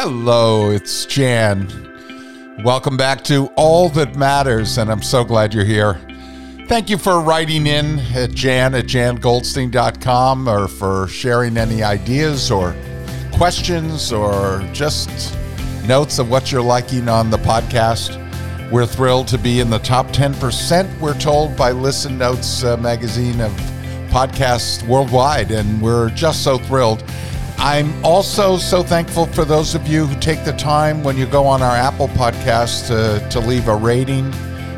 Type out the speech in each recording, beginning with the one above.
Hello, it's Jan. Welcome back to All That Matters, and I'm so glad you're here. Thank you for writing in at jan at jangoldstein.com or for sharing any ideas or questions or just notes of what you're liking on the podcast. We're thrilled to be in the top 10%, we're told by Listen Notes uh, magazine of podcasts worldwide, and we're just so thrilled. I'm also so thankful for those of you who take the time when you go on our Apple podcast to, to leave a rating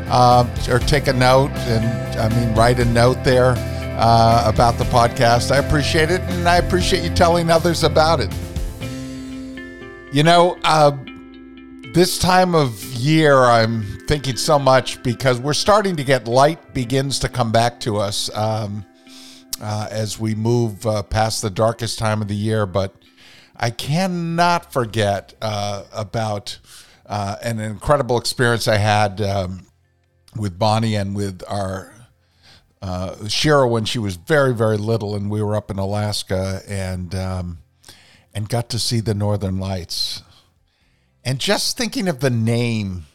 uh, or take a note and, I mean, write a note there uh, about the podcast. I appreciate it, and I appreciate you telling others about it. You know, uh, this time of year, I'm thinking so much because we're starting to get light begins to come back to us. Um, uh, as we move uh, past the darkest time of the year. But I cannot forget uh, about uh, an incredible experience I had um, with Bonnie and with our uh, Shira when she was very, very little, and we were up in Alaska and um, and got to see the Northern Lights. And just thinking of the name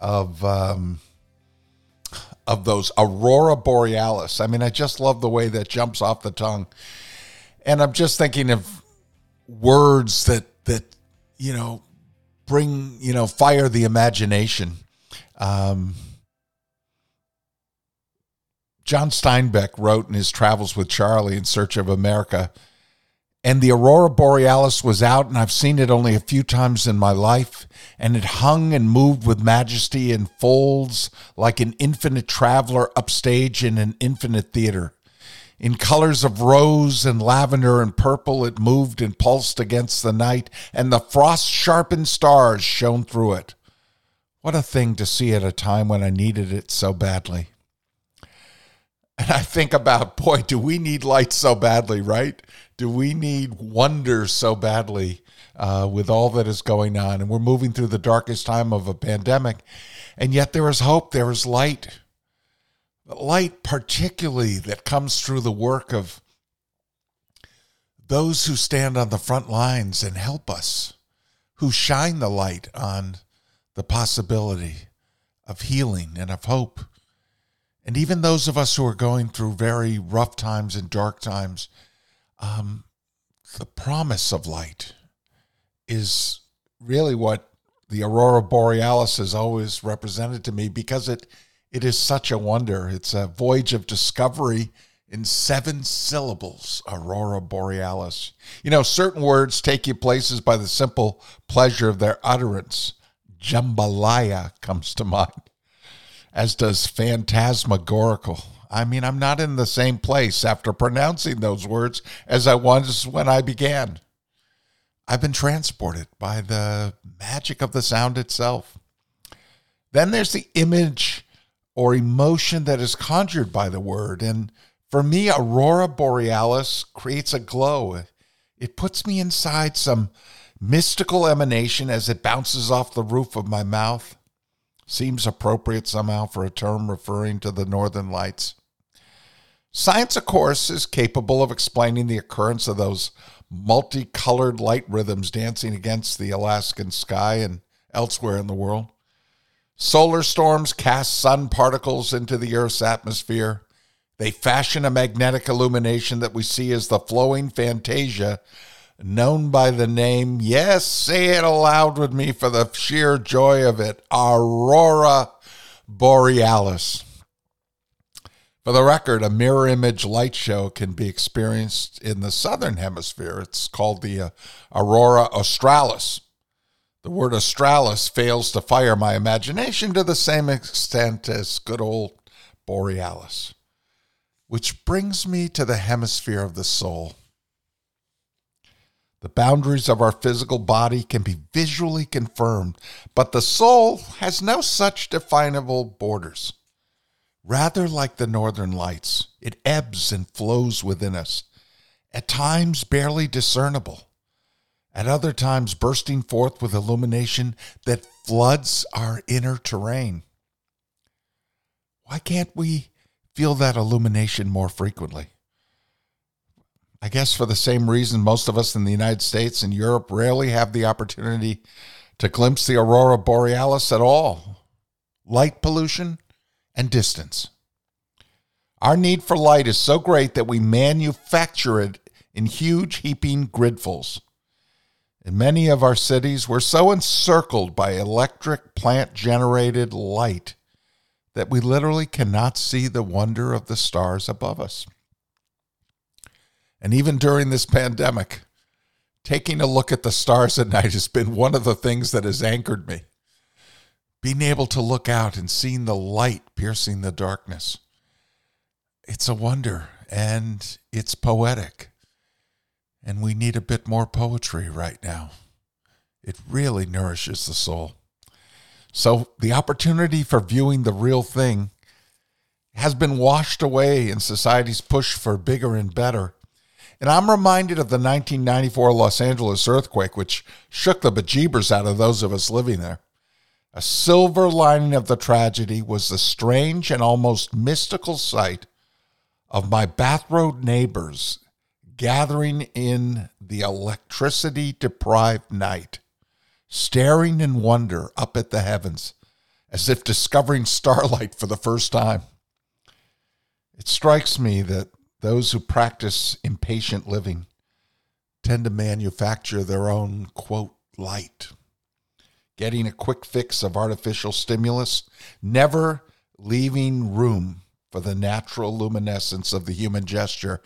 of um, of those aurora borealis. I mean, I just love the way that jumps off the tongue. And I'm just thinking of words that that you know bring you know fire the imagination. Um, John Steinbeck wrote in his travels with Charlie in Search of America and the aurora borealis was out and i've seen it only a few times in my life. And it hung and moved with majesty in folds like an infinite traveler upstage in an infinite theater. In colors of rose and lavender and purple it moved and pulsed against the night and the frost sharpened stars shone through it. What a thing to see at a time when i needed it so badly and I think about, boy, do we need light so badly, right? Do we need wonder so badly uh, with all that is going on? And we're moving through the darkest time of a pandemic, and yet there is hope, there is light. Light, particularly, that comes through the work of those who stand on the front lines and help us, who shine the light on the possibility of healing and of hope. And even those of us who are going through very rough times and dark times, um, the promise of light is really what the aurora borealis has always represented to me because it it is such a wonder. It's a voyage of discovery in seven syllables, aurora borealis. You know, certain words take you places by the simple pleasure of their utterance. Jambalaya comes to mind, as does phantasmagorical. I mean, I'm not in the same place after pronouncing those words as I was when I began. I've been transported by the magic of the sound itself. Then there's the image or emotion that is conjured by the word. And for me, Aurora Borealis creates a glow. It puts me inside some mystical emanation as it bounces off the roof of my mouth. Seems appropriate somehow for a term referring to the northern lights. Science, of course, is capable of explaining the occurrence of those multicolored light rhythms dancing against the Alaskan sky and elsewhere in the world. Solar storms cast sun particles into the Earth's atmosphere. They fashion a magnetic illumination that we see as the flowing fantasia, known by the name, yes, say it aloud with me for the sheer joy of it, Aurora Borealis. For the record, a mirror image light show can be experienced in the southern hemisphere. It's called the uh, Aurora Australis. The word Australis fails to fire my imagination to the same extent as good old Borealis. Which brings me to the hemisphere of the soul. The boundaries of our physical body can be visually confirmed, but the soul has no such definable borders. Rather like the northern lights, it ebbs and flows within us, at times barely discernible, at other times bursting forth with illumination that floods our inner terrain. Why can't we feel that illumination more frequently? I guess for the same reason most of us in the United States and Europe rarely have the opportunity to glimpse the aurora borealis at all. Light pollution and distance. Our need for light is so great that we manufacture it in huge heaping gridfuls. In many of our cities, we're so encircled by electric plant generated light that we literally cannot see the wonder of the stars above us. And even during this pandemic, taking a look at the stars at night has been one of the things that has anchored me. Being able to look out and seeing the light piercing the darkness. It's a wonder and it's poetic. And we need a bit more poetry right now. It really nourishes the soul. So the opportunity for viewing the real thing has been washed away in society's push for bigger and better. And I'm reminded of the 1994 Los Angeles earthquake, which shook the bejeebers out of those of us living there. A silver lining of the tragedy was the strange and almost mystical sight of my Bath Road neighbors gathering in the electricity deprived night, staring in wonder up at the heavens as if discovering starlight for the first time. It strikes me that those who practice impatient living tend to manufacture their own, quote, light. Getting a quick fix of artificial stimulus, never leaving room for the natural luminescence of the human gesture.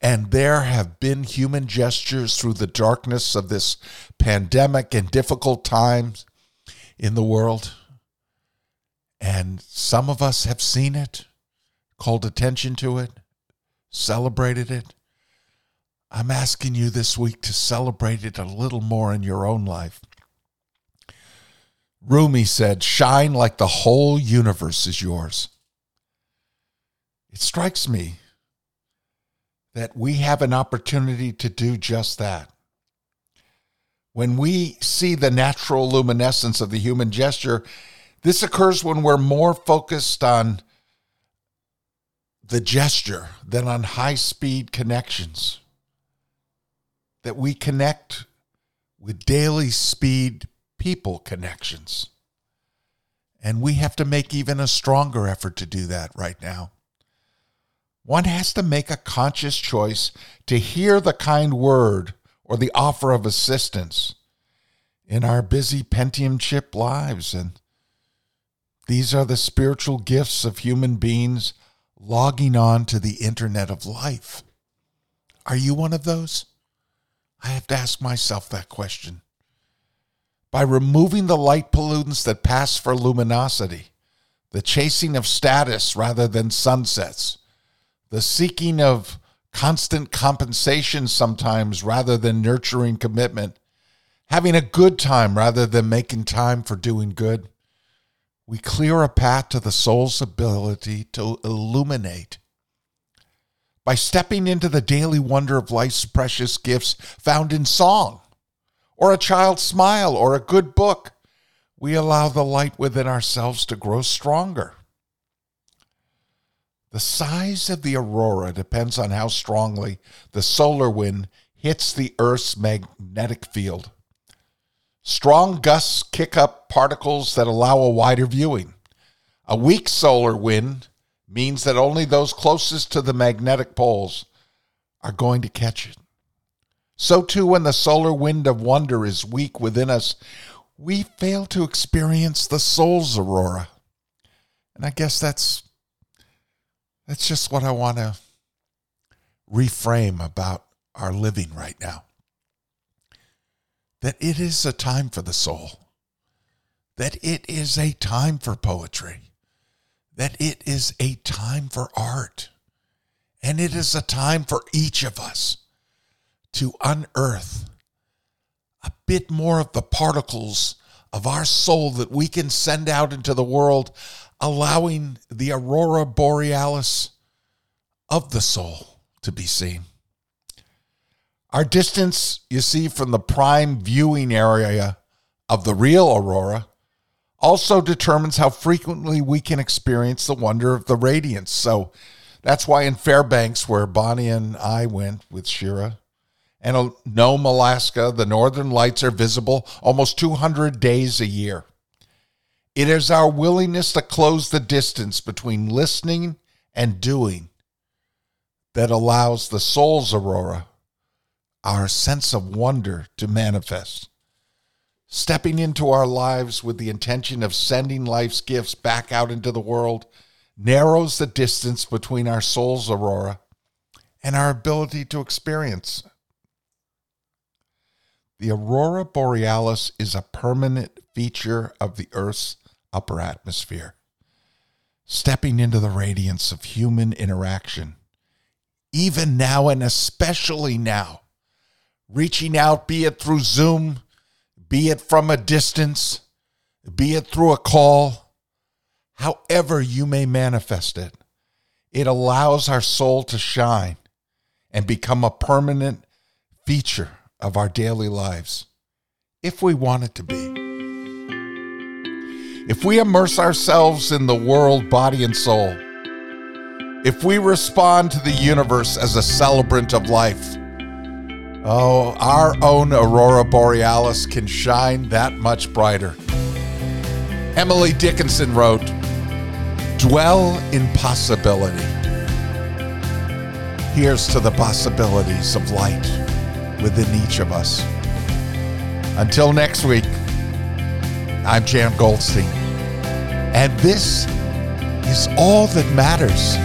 And there have been human gestures through the darkness of this pandemic and difficult times in the world. And some of us have seen it, called attention to it, celebrated it. I'm asking you this week to celebrate it a little more in your own life. Rumi said, Shine like the whole universe is yours. It strikes me that we have an opportunity to do just that. When we see the natural luminescence of the human gesture, this occurs when we're more focused on the gesture than on high speed connections. That we connect with daily speed people connections. And we have to make even a stronger effort to do that right now. One has to make a conscious choice to hear the kind word or the offer of assistance in our busy Pentium chip lives. And these are the spiritual gifts of human beings logging on to the internet of life. Are you one of those? I have to ask myself that question. By removing the light pollutants that pass for luminosity, the chasing of status rather than sunsets, the seeking of constant compensation sometimes rather than nurturing commitment, having a good time rather than making time for doing good. We clear a path to the soul's ability to illuminate. By stepping into the daily wonder of life's precious gifts found in song, or a child's smile, or a good book, we allow the light within ourselves to grow stronger. The size of the aurora depends on how strongly the solar wind hits the Earth's magnetic field. Strong gusts kick up particles that allow a wider viewing. A weak solar wind means that only those closest to the magnetic poles are going to catch it. So, too, when the solar wind of wonder is weak within us, we fail to experience the soul's aurora. And I guess that's that's just what I want to reframe about our living right now. That it is a time for the soul, that it is a time for poetry, that it is a time for art, and it is a time for each of us to unearth a bit more of the particles of our soul that we can send out into the world allowing the aurora borealis of the soul to be seen. Our distance, you see, from the prime viewing area of the real aurora also determines how frequently we can experience the wonder of the radiance. So that's why in Fairbanks, where Bonnie and I went with Shira, and Nome, Alaska, the northern lights are visible almost 200 days a year. It is our willingness to close the distance between listening and doing that allows the soul's aurora, our sense of wonder, to manifest. Stepping into our lives with the intention of sending life's gifts back out into the world narrows the distance between our soul's aurora and our ability to experience. The aurora borealis is a permanent feature of the Earth's upper atmosphere, stepping into the radiance of human interaction, even now and especially now, reaching out, be it through Zoom, be it from a distance, be it through a call, however you may manifest it. It allows our soul to shine and become a permanent feature of our daily lives if we want it to be. If we immerse ourselves in the world, body, and soul, if we respond to the universe as a celebrant of life, oh, our own aurora borealis can shine that much brighter. Emily Dickinson wrote, Dwell in possibility. Here's to the possibilities of light within each of us. Until next week. I'm Jan Goldstein. And this is all that matters.